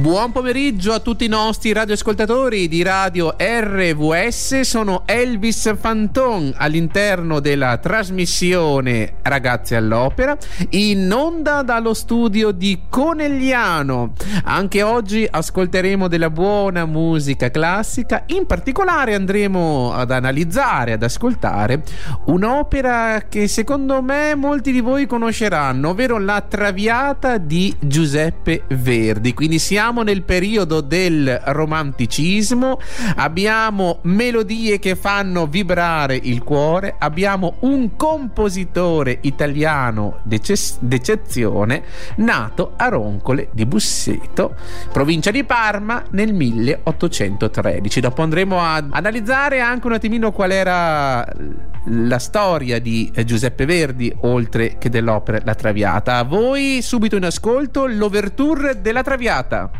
Buon pomeriggio a tutti i nostri radioascoltatori di radio RVS. Sono Elvis Fanton all'interno della trasmissione Ragazzi all'Opera, in onda dallo studio di Conegliano. Anche oggi ascolteremo della buona musica classica. In particolare andremo ad analizzare, ad ascoltare un'opera che secondo me molti di voi conosceranno, ovvero La Traviata di Giuseppe Verdi. Quindi siamo siamo nel periodo del romanticismo, abbiamo melodie che fanno vibrare il cuore, abbiamo un compositore italiano d'eccezione nato a Roncole di Busseto, provincia di Parma nel 1813. Dopo andremo ad analizzare anche un attimino qual era la storia di Giuseppe Verdi oltre che dell'opera La Traviata. A voi subito in ascolto l'ouverture della Traviata.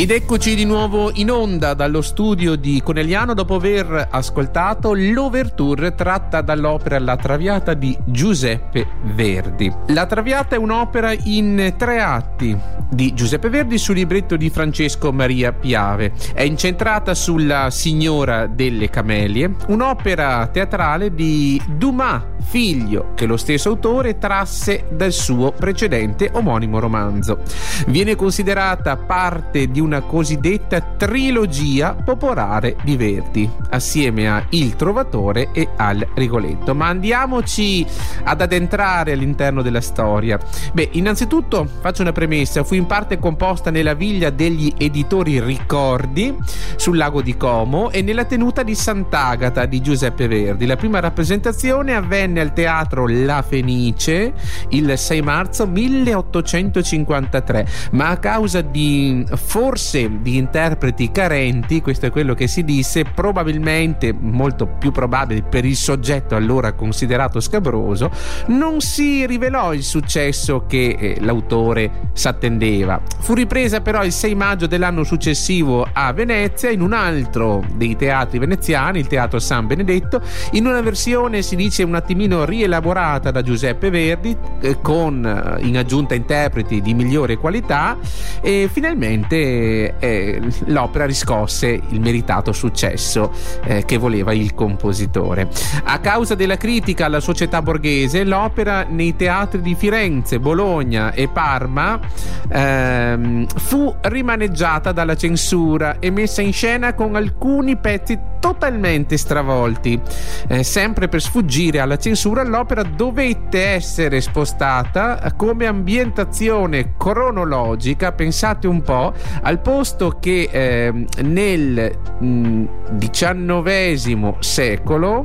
Ed eccoci di nuovo in onda dallo studio di Conegliano dopo aver ascoltato l'Overture tratta dall'opera La Traviata di Giuseppe Verdi. La Traviata è un'opera in tre atti di Giuseppe Verdi sul libretto di Francesco Maria Piave. È incentrata sulla Signora delle Camelie, un'opera teatrale di Dumas, figlio che lo stesso autore trasse dal suo precedente omonimo romanzo. Viene considerata parte di una una cosiddetta trilogia popolare di Verdi, assieme a Il Trovatore e al Rigoletto. Ma andiamoci ad addentrare all'interno della storia. Beh, innanzitutto faccio una premessa, fu in parte composta nella viglia degli editori Ricordi sul lago di Como e nella tenuta di Sant'Agata di Giuseppe Verdi. La prima rappresentazione avvenne al teatro La Fenice il 6 marzo 1853, ma a causa di forse forse di interpreti carenti, questo è quello che si disse, probabilmente, molto più probabile per il soggetto allora considerato scabroso, non si rivelò il successo che eh, l'autore s'attendeva. Fu ripresa però il 6 maggio dell'anno successivo a Venezia in un altro dei teatri veneziani, il Teatro San Benedetto, in una versione si dice un attimino rielaborata da Giuseppe Verdi eh, con eh, in aggiunta interpreti di migliore qualità e finalmente eh, l'opera riscosse il meritato successo eh, che voleva il compositore. A causa della critica alla società borghese, l'opera nei teatri di Firenze, Bologna e Parma ehm, fu rimaneggiata dalla censura e messa in scena con alcuni pezzi totalmente stravolti. Eh, sempre per sfuggire alla censura, l'opera dovette essere spostata come ambientazione cronologica, pensate un po', al posto che eh, nel XIX secolo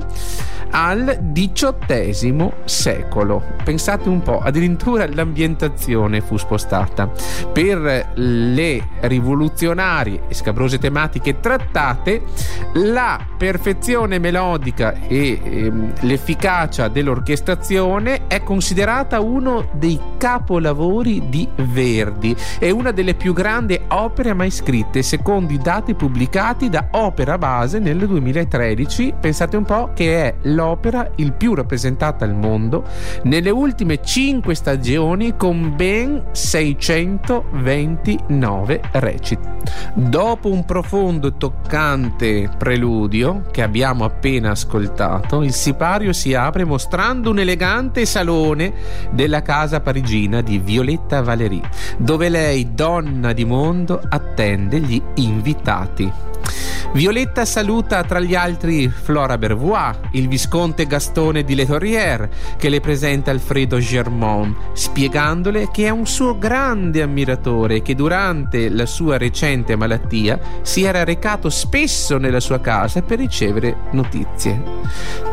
al XVIII secolo. Pensate un po', addirittura l'ambientazione fu spostata. Per le rivoluzionarie e scabrose tematiche trattate, la perfezione melodica e ehm, l'efficacia dell'orchestrazione è considerata uno dei capolavori di Verdi. È una delle più grandi opere mai scritte, secondo i dati pubblicati da Opera Base nel 2013. Pensate un po' che è l'opera il più rappresentata al mondo nelle ultime 5 stagioni con ben 629 reciti. Dopo un profondo e toccante preludio che abbiamo appena ascoltato, il sipario si apre mostrando un elegante salone della casa parigina di Violetta Valéry, dove lei, donna di mondo, attende gli invitati. Violetta saluta tra gli altri Flora Bervois, il visconte Gastone di Letorier, che le presenta Alfredo Germont, spiegandole che è un suo grande ammiratore che durante la sua recente malattia si era recato spesso nella sua casa per ricevere notizie.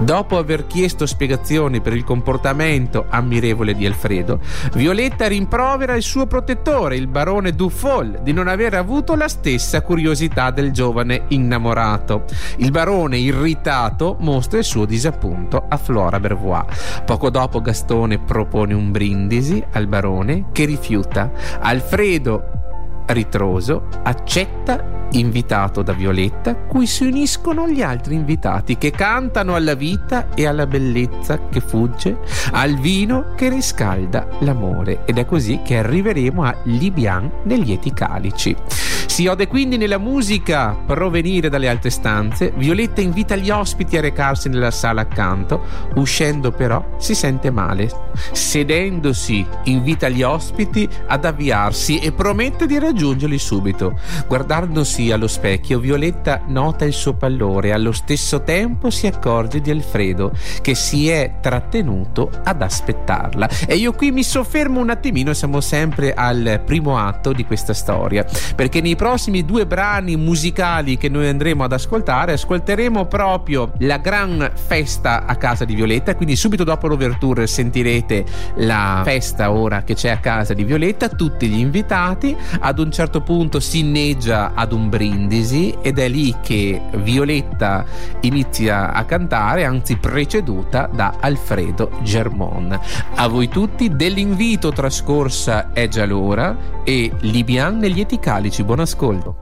Dopo aver chiesto spiegazioni per il comportamento ammirevole di Alfredo, Violetta rimprovera il suo protettore, il barone Duffol, di non aver avuto la stessa curiosità del giovane innamorato innamorato. Il barone, irritato, mostra il suo disappunto a Flora Bervois. Poco dopo Gastone propone un brindisi al barone che rifiuta. Alfredo, ritroso, accetta invitato da Violetta, cui si uniscono gli altri invitati che cantano alla vita e alla bellezza che fugge, al vino che riscalda l'amore. Ed è così che arriveremo a Libian negli lieti calici. Si ode quindi nella musica provenire dalle altre stanze. Violetta invita gli ospiti a recarsi nella sala accanto, uscendo però si sente male. Sedendosi, invita gli ospiti ad avviarsi e promette di raggiungerli subito. Guardandosi allo specchio, Violetta nota il suo pallore e allo stesso tempo si accorge di Alfredo che si è trattenuto ad aspettarla. E io qui mi soffermo un attimino, siamo sempre al primo atto di questa storia, perché nei prossimi due brani musicali che noi andremo ad ascoltare, ascolteremo proprio la gran festa a casa di Violetta, quindi subito dopo l'overture sentirete la festa ora che c'è a casa di Violetta, tutti gli invitati, ad un certo punto si inneggia ad un brindisi ed è lì che Violetta inizia a cantare, anzi preceduta da Alfredo Germon. A voi tutti dell'invito trascorsa è già l'ora e Libian negli eticalici, buonasera ascolto.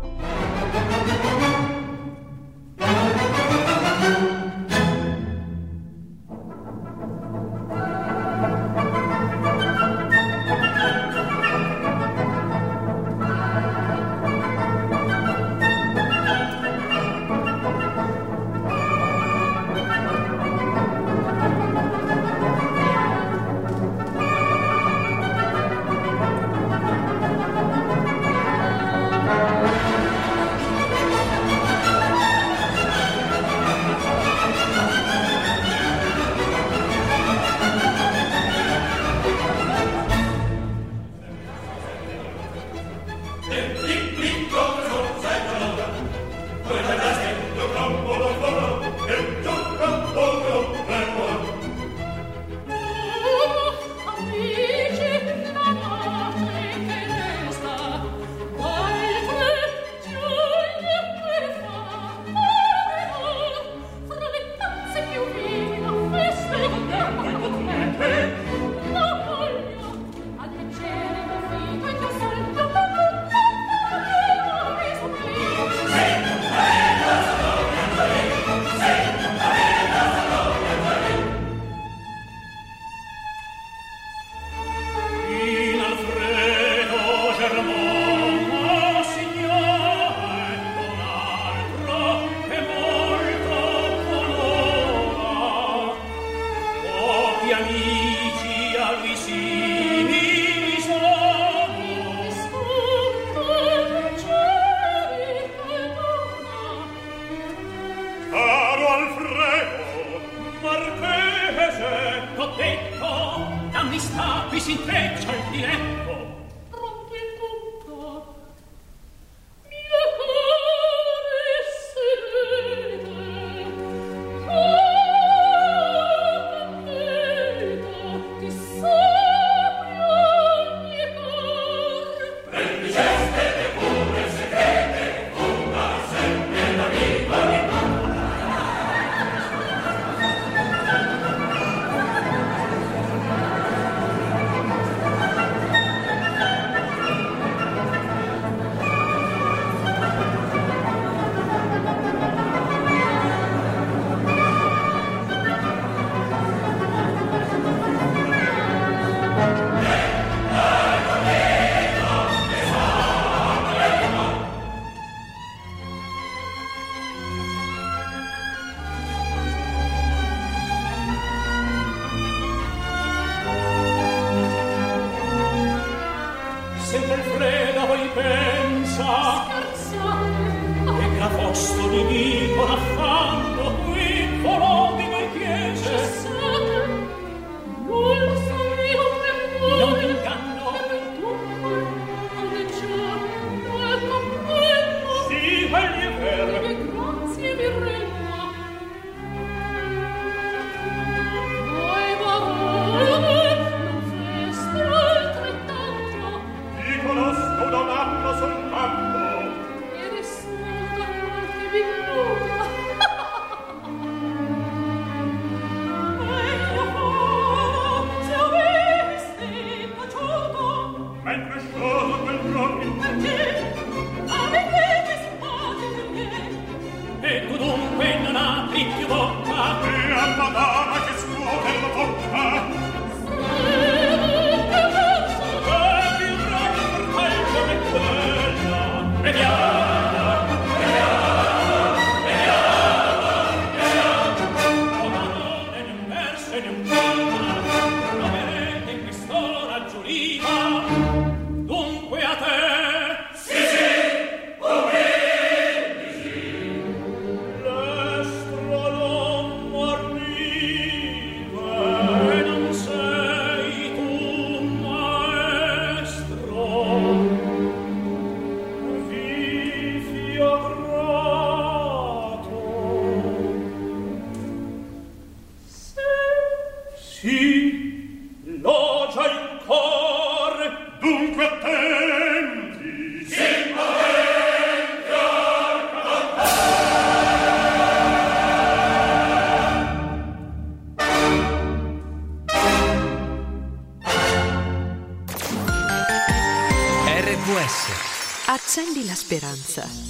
La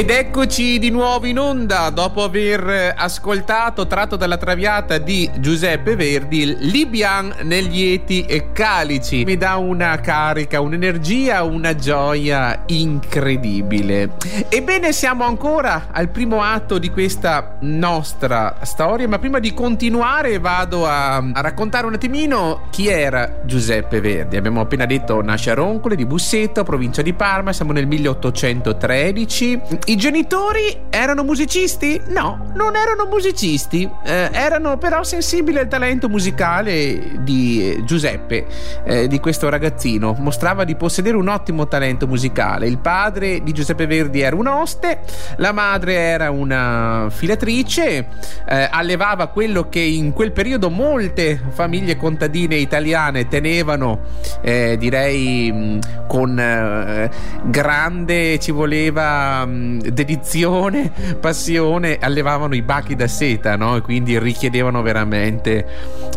Ed eccoci di nuovo in onda dopo aver ascoltato, tratto dalla traviata di Giuseppe Verdi, Libian negli eti e calici. Mi dà una carica, un'energia, una gioia incredibile. Ebbene, siamo ancora al primo atto di questa nostra storia, ma prima di continuare vado a, a raccontare un attimino chi era Giuseppe Verdi. Abbiamo appena detto nasce a Roncole di Busseto, provincia di Parma, siamo nel 1813 i genitori erano musicisti? No, non erano musicisti, eh, erano però sensibili al talento musicale di Giuseppe, eh, di questo ragazzino. Mostrava di possedere un ottimo talento musicale. Il padre di Giuseppe Verdi era un oste, la madre era una filatrice, eh, allevava quello che in quel periodo molte famiglie contadine italiane tenevano, eh, direi, mh, con eh, grande ci voleva mh, dedizione, passione, allevavano i bachi da seta, no? E quindi richiedevano veramente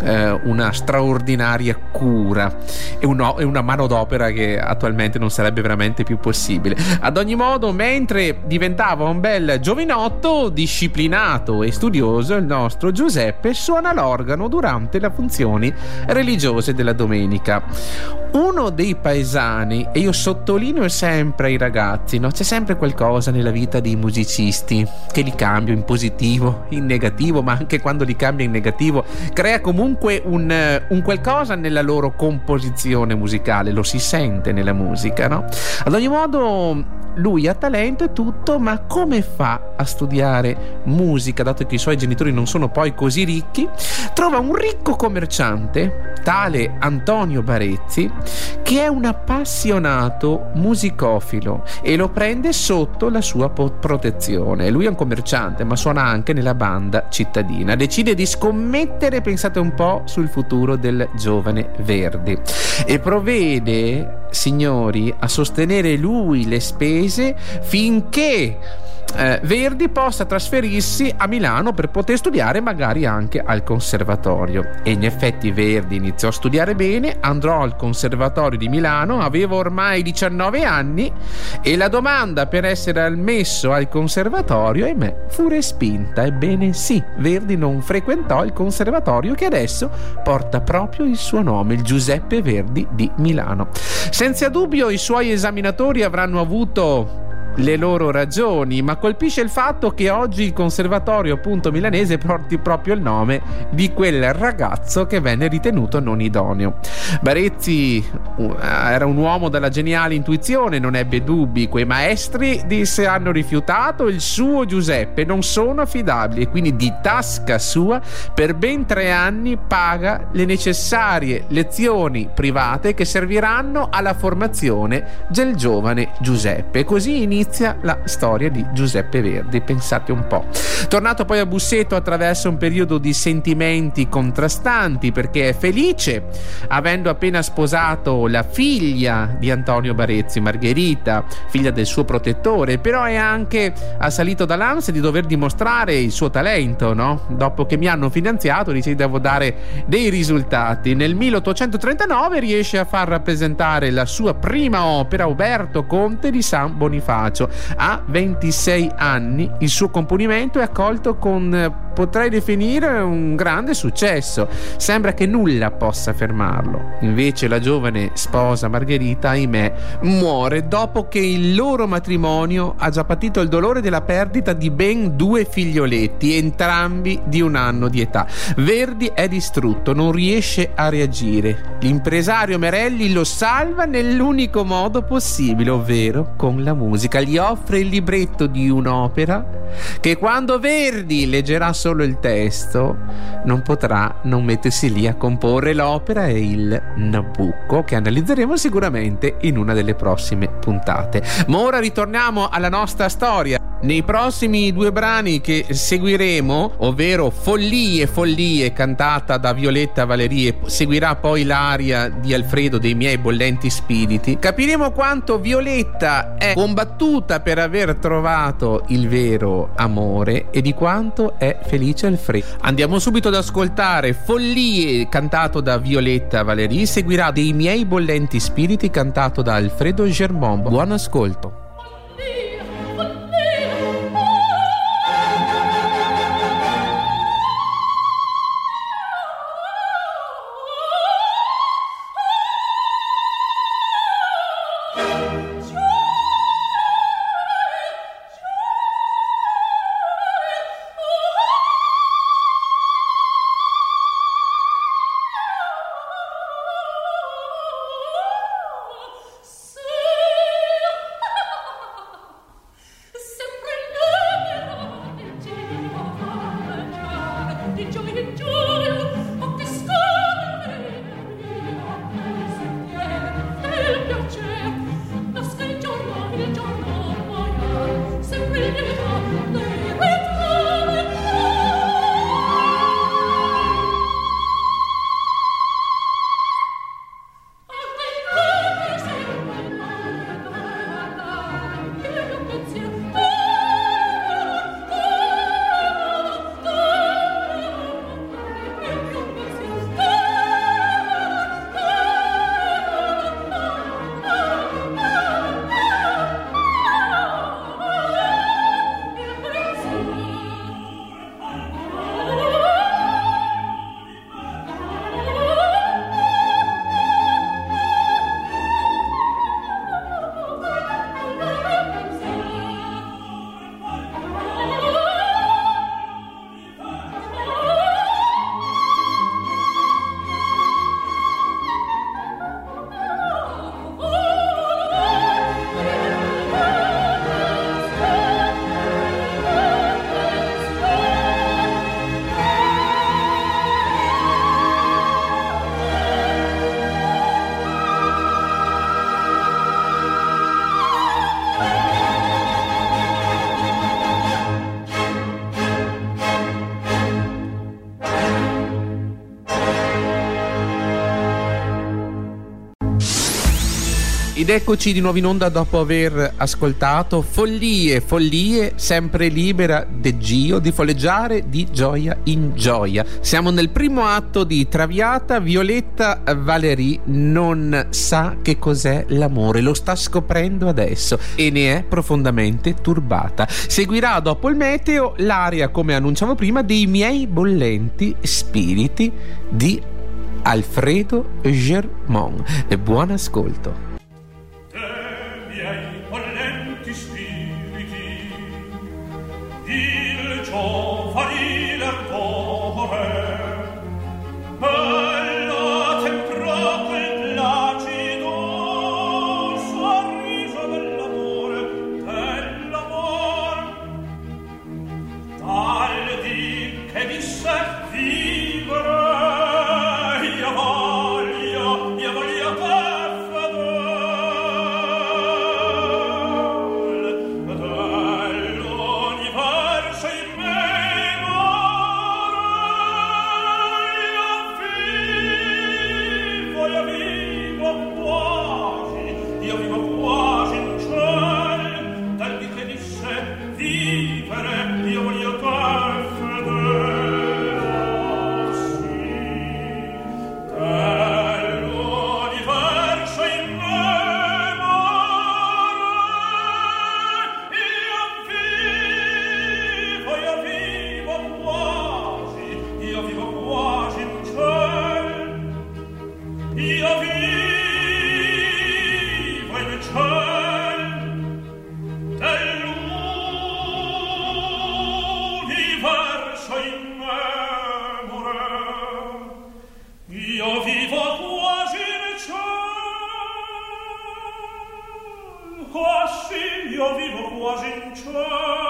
eh, una straordinaria cura e, uno, e una manodopera che attualmente non sarebbe veramente più possibile. Ad ogni modo, mentre diventava un bel giovinotto, disciplinato e studioso, il nostro Giuseppe suona l'organo durante le funzioni religiose della domenica. Uno dei paesani, e io sottolineo sempre ai ragazzi, no? c'è sempre qualcosa nella vita dei musicisti che li cambia in positivo, in negativo, ma anche quando li cambia in negativo, crea comunque un, un qualcosa nella loro composizione musicale, lo si sente nella musica, no? Ad ogni modo, lui ha talento e tutto, ma come fa a studiare musica, dato che i suoi genitori non sono poi così ricchi? Trova un ricco commerciante, tale Antonio Barezzi, che è un appassionato musicofilo e lo prende sotto la sua po- protezione. Lui è un commerciante, ma suona anche nella banda cittadina. Decide di scommettere, pensate un po', sul futuro del giovane Verdi e provvede, signori, a sostenere lui le spese finché eh, Verdi possa trasferirsi a Milano per poter studiare magari anche al conservatorio. E in effetti Verdi iniziò a studiare bene, andrò al conservatorio di Milano, aveva ormai 19 anni e la domanda per essere ammesso al conservatorio, ahimè, fu respinta. Ebbene sì, Verdi non frequentò il conservatorio che adesso porta proprio il suo nome, il Giuseppe Verdi di Milano. Senza dubbio i suoi esaminatori avranno avuto le loro ragioni, ma colpisce il fatto che oggi il conservatorio appunto milanese porti proprio il nome di quel ragazzo che venne ritenuto non idoneo. Barezzi era un uomo dalla geniale intuizione, non ebbe dubbi, quei maestri disse hanno rifiutato il suo Giuseppe, non sono affidabili e quindi di tasca sua per ben tre anni paga le necessarie lezioni private che serviranno alla formazione del giovane Giuseppe. Così inizia inizia la storia di Giuseppe Verdi, pensate un po'. Tornato poi a Busseto attraverso un periodo di sentimenti contrastanti perché è felice, avendo appena sposato la figlia di Antonio Barezzi, Margherita, figlia del suo protettore, però è anche assalito dall'ansia di dover dimostrare il suo talento, no? Dopo che mi hanno finanziato dice devo dare dei risultati. Nel 1839 riesce a far rappresentare la sua prima opera, Uberto Conte di San Bonifacio Bonifacio. A 26 anni il suo componimento è accolto con eh, potrei definire un grande successo. Sembra che nulla possa fermarlo. Invece la giovane sposa Margherita, ahimè, muore dopo che il loro matrimonio ha già patito il dolore della perdita di ben due figlioletti, entrambi di un anno di età. Verdi è distrutto, non riesce a reagire. L'impresario Merelli lo salva nell'unico modo possibile, ovvero con la musica. Gli offre il libretto di un'opera che quando Verdi leggerà solo il testo non potrà non mettersi lì a comporre l'opera e il Nabucco che analizzeremo sicuramente in una delle prossime puntate. Ma ora ritorniamo alla nostra storia. Nei prossimi due brani che seguiremo, ovvero Follie, Follie, cantata da Violetta Valerie, seguirà poi l'aria di Alfredo dei miei bollenti spiriti, capiremo quanto Violetta è combattuta per aver trovato il vero amore e di quanto è felice Alfredo. Andiamo subito ad ascoltare Follie, cantato da Violetta Valerie, seguirà dei miei bollenti spiriti, cantato da Alfredo Germont. Buon ascolto. Ed eccoci di nuovo in onda dopo aver ascoltato Follie, follie, sempre libera de Gio di folleggiare di gioia in gioia. Siamo nel primo atto di Traviata, Violetta Valerie non sa che cos'è l'amore, lo sta scoprendo adesso e ne è profondamente turbata. Seguirà dopo il meteo l'aria, come annunciavo prima, dei miei bollenti spiriti di Alfredo Germont. E buon ascolto. choix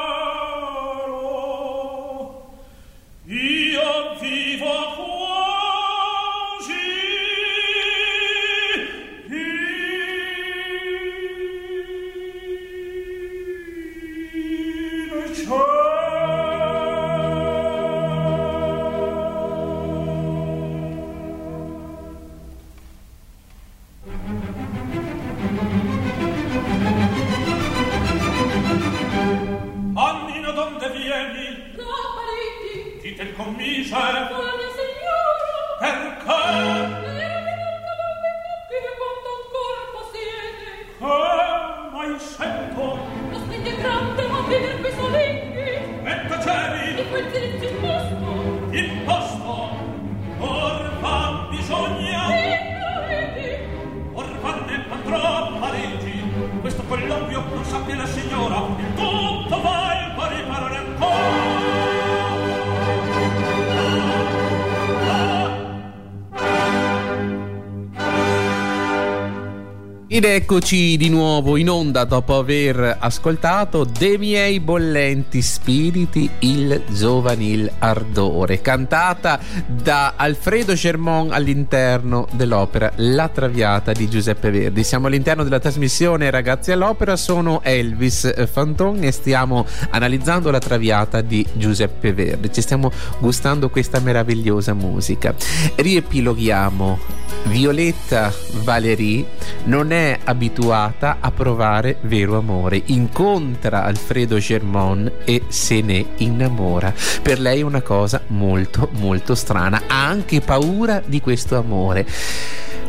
Ed eccoci di nuovo in onda dopo aver ascoltato De miei bollenti spiriti il giovanil ardore, cantata da Alfredo Germont all'interno dell'opera La Traviata di Giuseppe Verdi. Siamo all'interno della trasmissione Ragazzi all'opera, sono Elvis Fanton e stiamo analizzando la Traviata di Giuseppe Verdi. Ci stiamo gustando questa meravigliosa musica. Riepiloghiamo. Violetta Valerie non è abituata a provare vero amore. Incontra Alfredo Germont e se ne innamora. Per lei è una cosa molto molto strana. Ha anche paura di questo amore.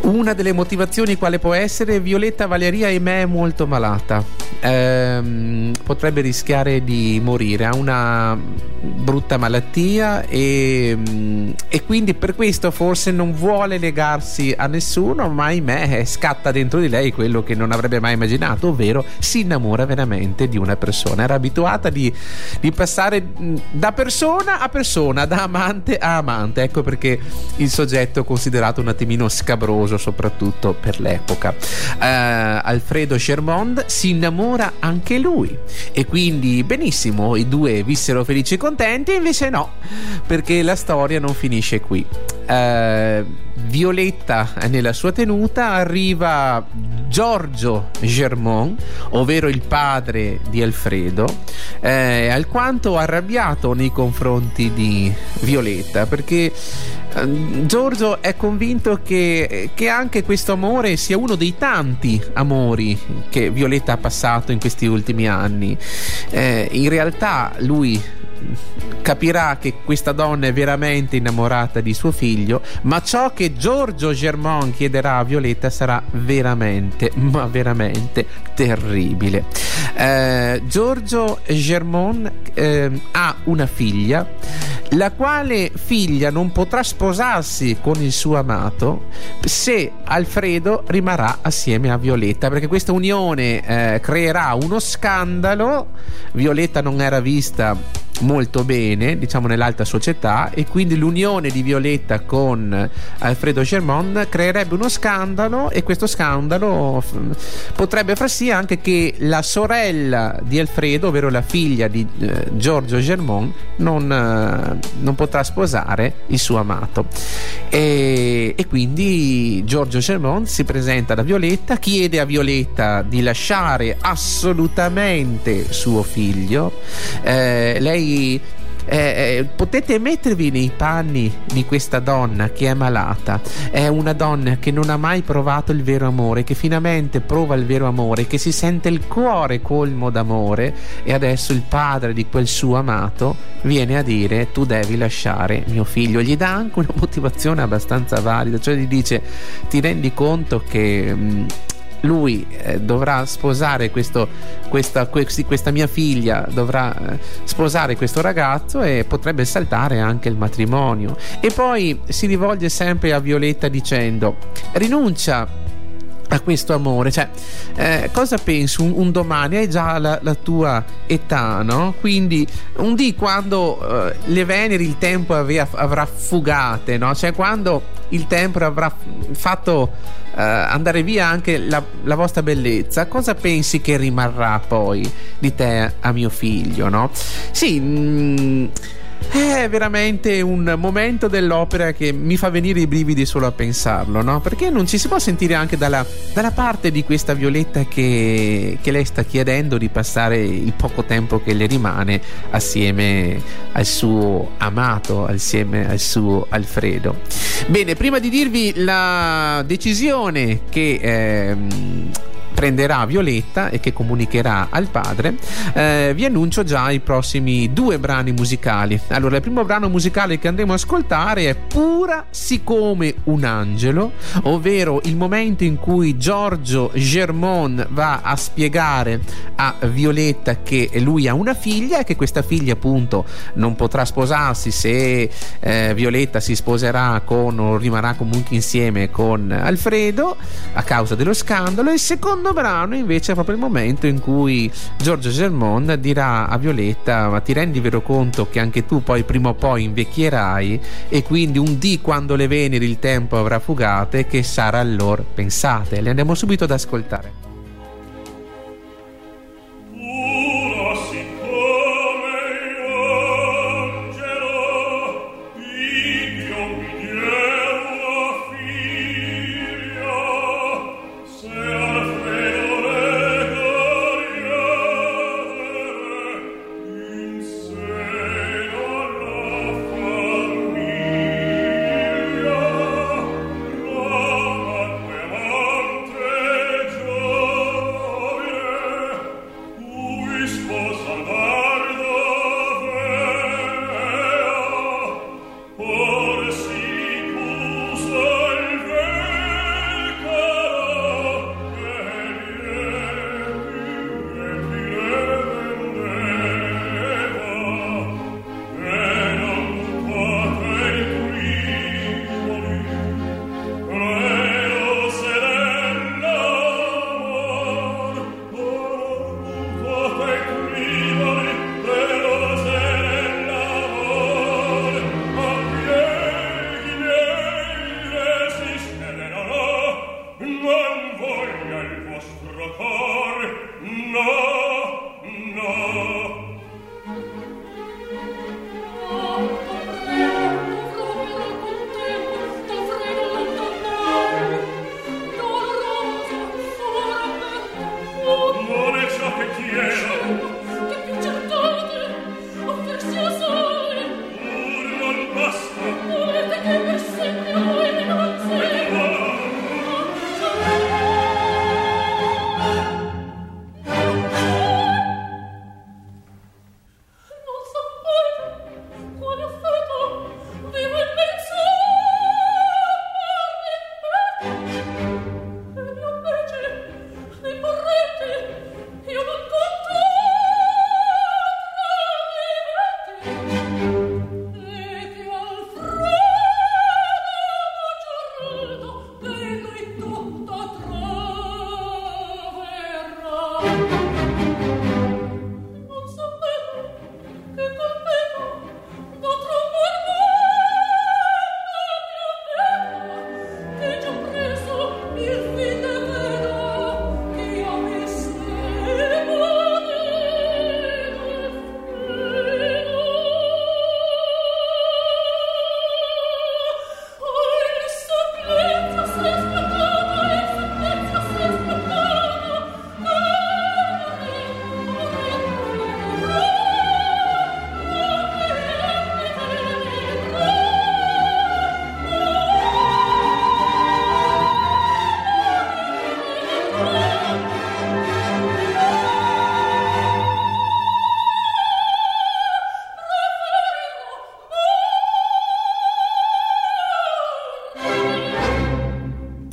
Una delle motivazioni quale può essere Violetta Valeria e me è molto malata. Ehm, potrebbe rischiare di morire, ha una brutta malattia e, e, quindi per questo forse non vuole legarsi a nessuno, ma ahimè scatta dentro di lei quello che non avrebbe mai immaginato, ovvero si innamora veramente di una persona. Era abituata di, di passare da persona a persona, da amante a amante. Ecco perché il soggetto è considerato un attimino scabroso famoso soprattutto per l'epoca. Uh, Alfredo Chermond si innamora anche lui e quindi benissimo, i due vissero felici e contenti, invece no, perché la storia non finisce qui. Uh, Violetta nella sua tenuta arriva Giorgio Germont, ovvero il padre di Alfredo, eh, alquanto arrabbiato nei confronti di Violetta perché eh, Giorgio è convinto che, che, anche questo amore sia uno dei tanti amori che Violetta ha passato in questi ultimi anni. Eh, in realtà lui capirà che questa donna è veramente innamorata di suo figlio, ma ciò che Giorgio Germont chiederà a Violetta sarà veramente, ma veramente terribile. Eh, Giorgio Germont eh, ha una figlia, la quale figlia non potrà sposarsi con il suo amato se Alfredo rimarrà assieme a Violetta, perché questa unione eh, creerà uno scandalo. Violetta non era vista molto bene, diciamo nell'alta società e quindi l'unione di Violetta con Alfredo Germont creerebbe uno scandalo e questo scandalo potrebbe far sì anche che la sorella di Alfredo, ovvero la figlia di eh, Giorgio Germont, non, eh, non, potrà sposare il suo amato. E, e quindi Giorgio Germont si presenta da Violetta, chiede a Violetta di lasciare assolutamente suo figlio. Eh, lei eh, eh, potete mettervi nei panni di questa donna che è malata, è una donna che non ha mai provato il vero amore, che finalmente prova il vero amore, che si sente il cuore colmo d'amore e adesso il padre di quel suo amato viene a dire tu devi lasciare mio figlio, gli dà anche una motivazione abbastanza valida, cioè gli dice ti rendi conto che... Mh, mm, lui eh, dovrà sposare questo, questa, questi, questa, mia figlia, dovrà eh, sposare questo ragazzo e potrebbe saltare anche il matrimonio. E poi si rivolge sempre a Violetta dicendo rinuncia a questo amore. Cioè, eh, cosa pensi un, un, domani? Hai già la, la, tua età, no? Quindi un dì quando eh, le Veneri il tempo avea, avrà fugate, no? Cioè quando il tempo avrà fatto eh, andare via anche la, la, vostra bellezza, cosa pensi che rimarrà poi di te a mio figlio, no? Sì. Mh, mm, è veramente un momento dell'opera che mi fa venire i brividi solo a pensarlo, no? Perché non ci si può sentire anche dalla, dalla parte di questa Violetta che, che, lei sta chiedendo di passare il poco tempo che le rimane assieme al suo amato, assieme al suo Alfredo. Bene, prima di dirvi la decisione che... Ehm, prenderà Violetta e che comunicherà al padre, eh, vi annuncio già i prossimi due brani musicali. Allora, il primo brano musicale che andremo a ascoltare è Pura siccome un angelo, ovvero il momento in cui Giorgio Germont va a spiegare a Violetta che lui ha una figlia e che questa figlia appunto non potrà sposarsi se eh, Violetta si sposerà con o rimarrà comunque insieme con Alfredo a causa dello scandalo. Il secondo secondo brano invece è proprio il momento in cui Giorgio Germont dirà a Violetta ma ti rendi vero conto che anche tu poi prima o poi invecchierai? E quindi un dì quando le veneri il tempo avrà fugate che sarà allora pensate le andiamo subito ad ascoltare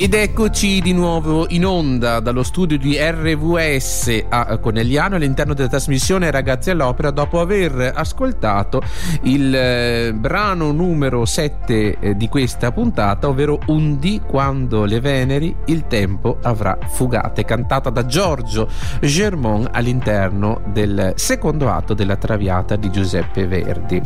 Ed eccoci di nuovo in onda dallo studio di RVS a Conegliano all'interno della trasmissione Ragazzi all'Opera dopo aver ascoltato il eh, brano numero 7 eh, di questa puntata, ovvero Undi quando le Veneri il tempo avrà fugate, cantata da Giorgio Germont all'interno del secondo atto della Traviata di Giuseppe Verdi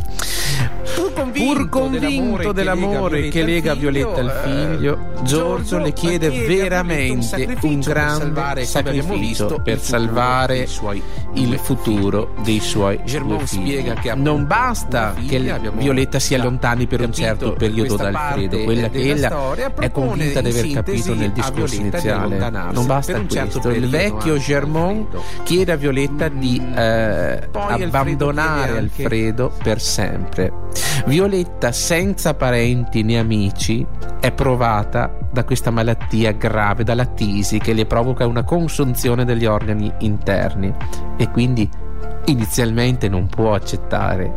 pur convinto dell'amore, che lega Violetta al figlio, eh, Giorgio le chiede veramente un, grande sacrificio per salvare il futuro dei suoi spiega che non basta che Violetta si allontani per un certo periodo da Alfredo, quella che ella è convinta di aver capito nel discorso iniziale. Non basta certo questo. Il vecchio Germont chiede a Violetta di eh, abbandonare Alfredo per sempre. Violetta, senza parenti né amici, è provata da questa malattia grave, dalla tisi che le provoca una consunzione degli organi interni e quindi inizialmente non può accettare.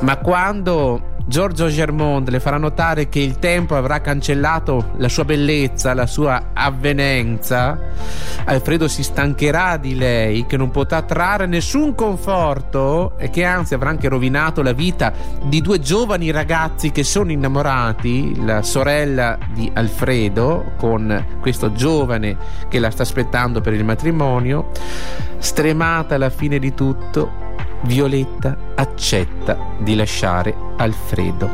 Ma quando Giorgio Germond le farà notare che il tempo avrà cancellato la sua bellezza, la sua avvenenza. Alfredo si stancherà di lei, che non potrà trarre nessun conforto e che anzi avrà anche rovinato la vita di due giovani ragazzi che sono innamorati, la sorella di Alfredo con questo giovane che la sta aspettando per il matrimonio. Stremata alla fine di tutto, Violetta accetta di lasciare Alfredo.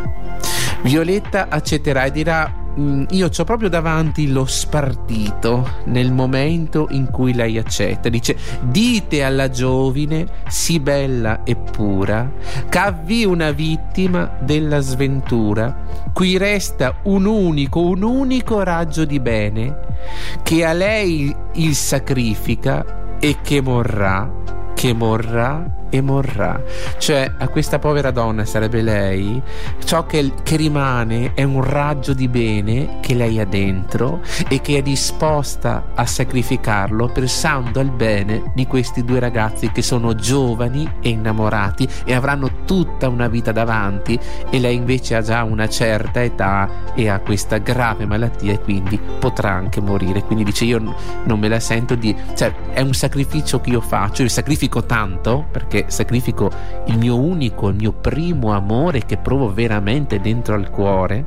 Violetta accetterà e dirà mm, io ho proprio davanti lo spartito nel momento in cui lei accetta. Dice: Dite alla giovine, sì bella e pura, che avvi una vittima della sventura, cui resta un unico, un unico raggio di bene, che a lei il sacrifica e che morrà, che morrà e morrà. Cioè, a questa povera donna sarebbe lei, ciò che, che, rimane è un raggio di bene che lei ha dentro e che è disposta a sacrificarlo pensando al bene di questi due ragazzi che sono giovani e innamorati e avranno tutta una vita davanti e lei invece ha già una certa età e ha questa grave malattia e quindi potrà anche morire. Quindi dice io non me la sento di... cioè è un sacrificio che io faccio, io sacrifico tanto perché sacrifico il mio unico, il mio primo amore che provo veramente dentro al cuore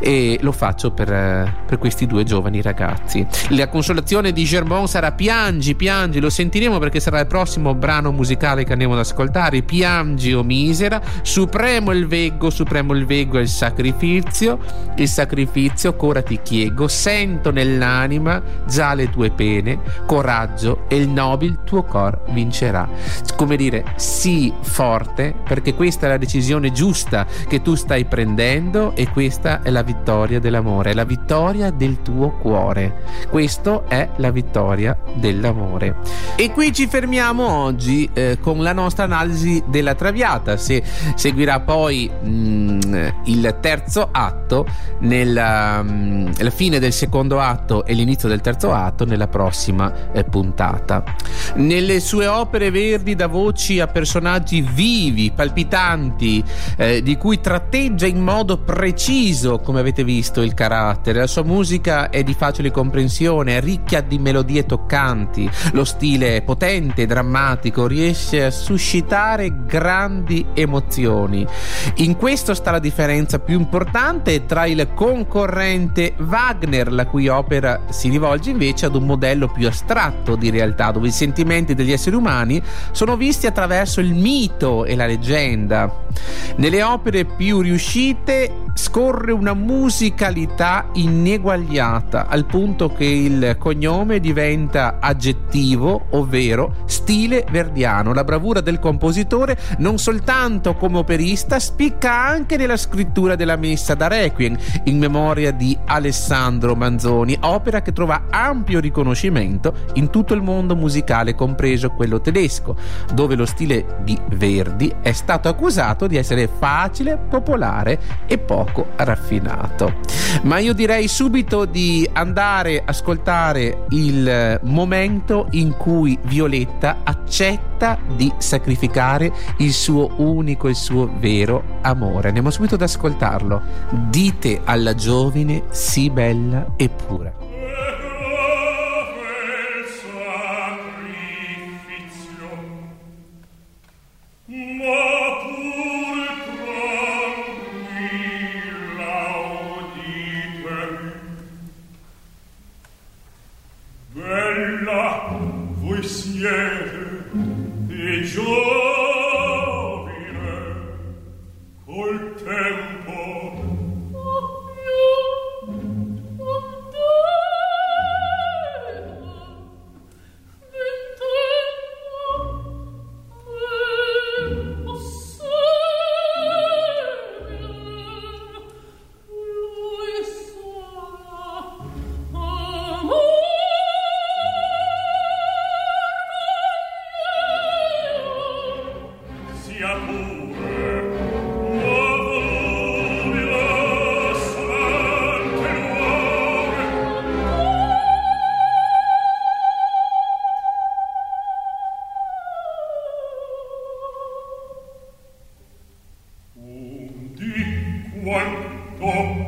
e lo faccio per, per questi due giovani ragazzi. La consolazione di Germont sarà piangi, piangi, lo sentiremo perché sarà il prossimo brano musicale che andiamo ad ascoltare, piangi o misera, supremo il veggo, supremo il veggo è il sacrificio, il sacrificio ora ti chiedo, sento nell'anima già le tue pene, coraggio e il nobile tuo cor vincerà. Come dire, sii forte perché questa è la decisione giusta che tu stai prendendo e questa è la vittoria dell'amore, la vittoria del tuo cuore. Questa è la vittoria dell'amore. E qui ci fermiamo oggi eh, con la nostra analisi della Traviata. Se seguirà poi mh, mm, il terzo atto, nella mh, mm, fine del secondo atto e l'inizio del terzo atto nella prossima eh, puntata. Nelle sue opere verdi da voci a personaggi vivi, palpitanti, eh, di cui tratteggia in modo preciso, come avete visto, il carattere. La sua musica è di facile comprensione, è ricca di melodie toccanti, lo stile è potente, drammatico, riesce a suscitare grandi emozioni. In questo sta la differenza più importante tra il concorrente Wagner, la cui opera si rivolge invece ad un modello più astratto di realtà, dove i sentimenti degli esseri umani sono visti attraverso il mito e la leggenda. Nelle opere più riuscite scorre una musicalità ineguagliata, al punto che il cognome diventa aggettivo, ovvero stile verdiano. La bravura del compositore non soltanto come operista spicca anche nella scrittura della messa da Requiem in memoria di Alessandro Manzoni, opera che trova ampio riconoscimento in tutto il mondo musicale, compreso quello tedesco, dove lo stile di Verdi è stato accusato di essere facile, popolare e poco raffinato. Ma io direi subito di andare a ascoltare il momento in cui Violetta accetta di sacrificare il suo unico, il suo vero amore. Andiamo subito ad ascoltarlo. Dite alla giovine sì bella e pura. Yeah. one two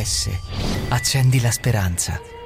RVS. Accendi la speranza.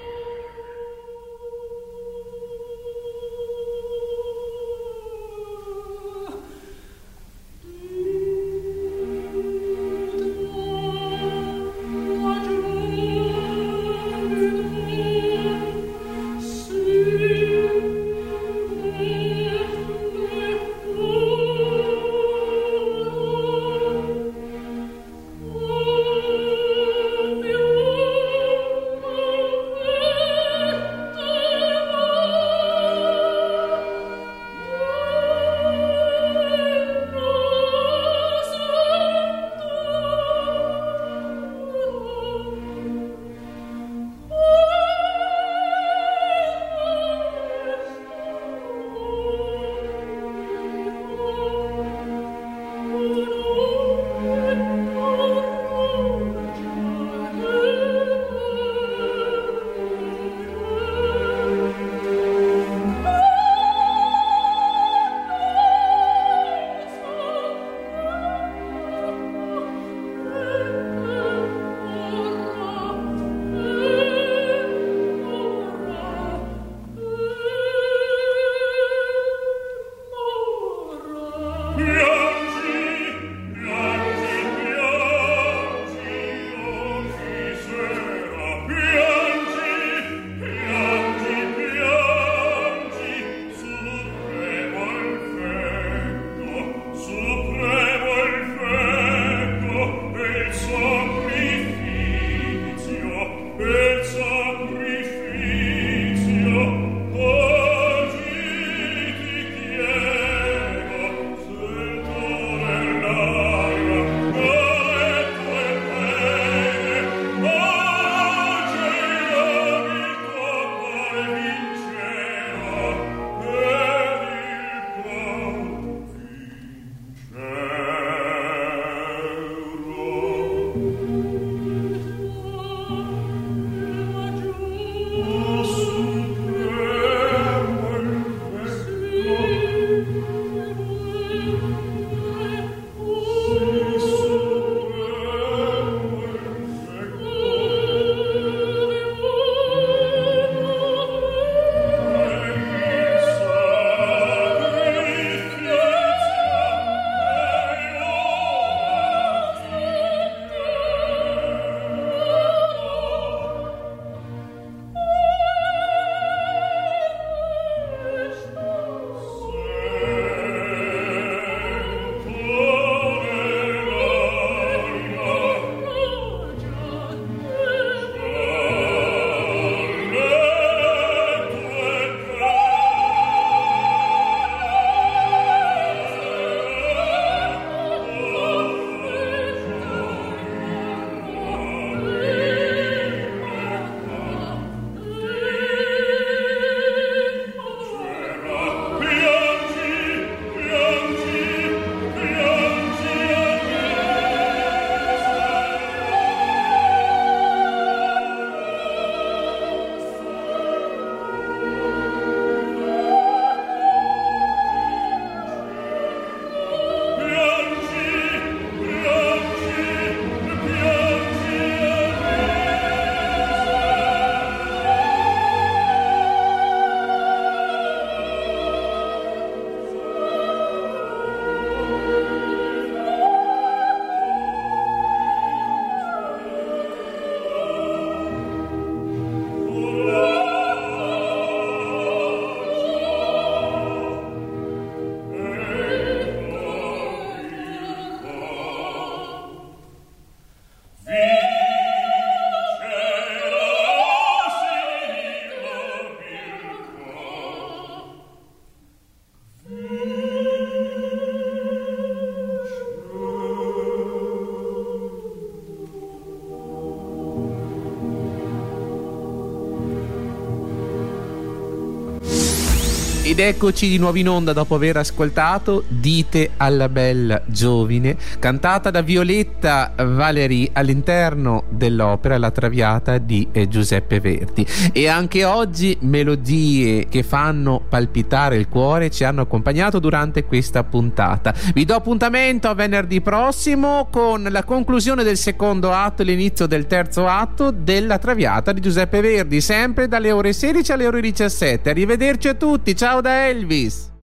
Ed eccoci di nuovo in onda dopo aver ascoltato Dite alla bella giovine, cantata da Violetta Valerie all'interno dell'opera La Traviata di eh, Giuseppe Verdi. E anche oggi melodie che fanno palpitare il cuore ci hanno accompagnato durante questa puntata. Vi do appuntamento a venerdì prossimo con la conclusione del secondo atto e l'inizio del terzo atto della Traviata di Giuseppe Verdi, sempre dalle ore 16 alle ore 17. Arrivederci a tutti, ciao da Elvis!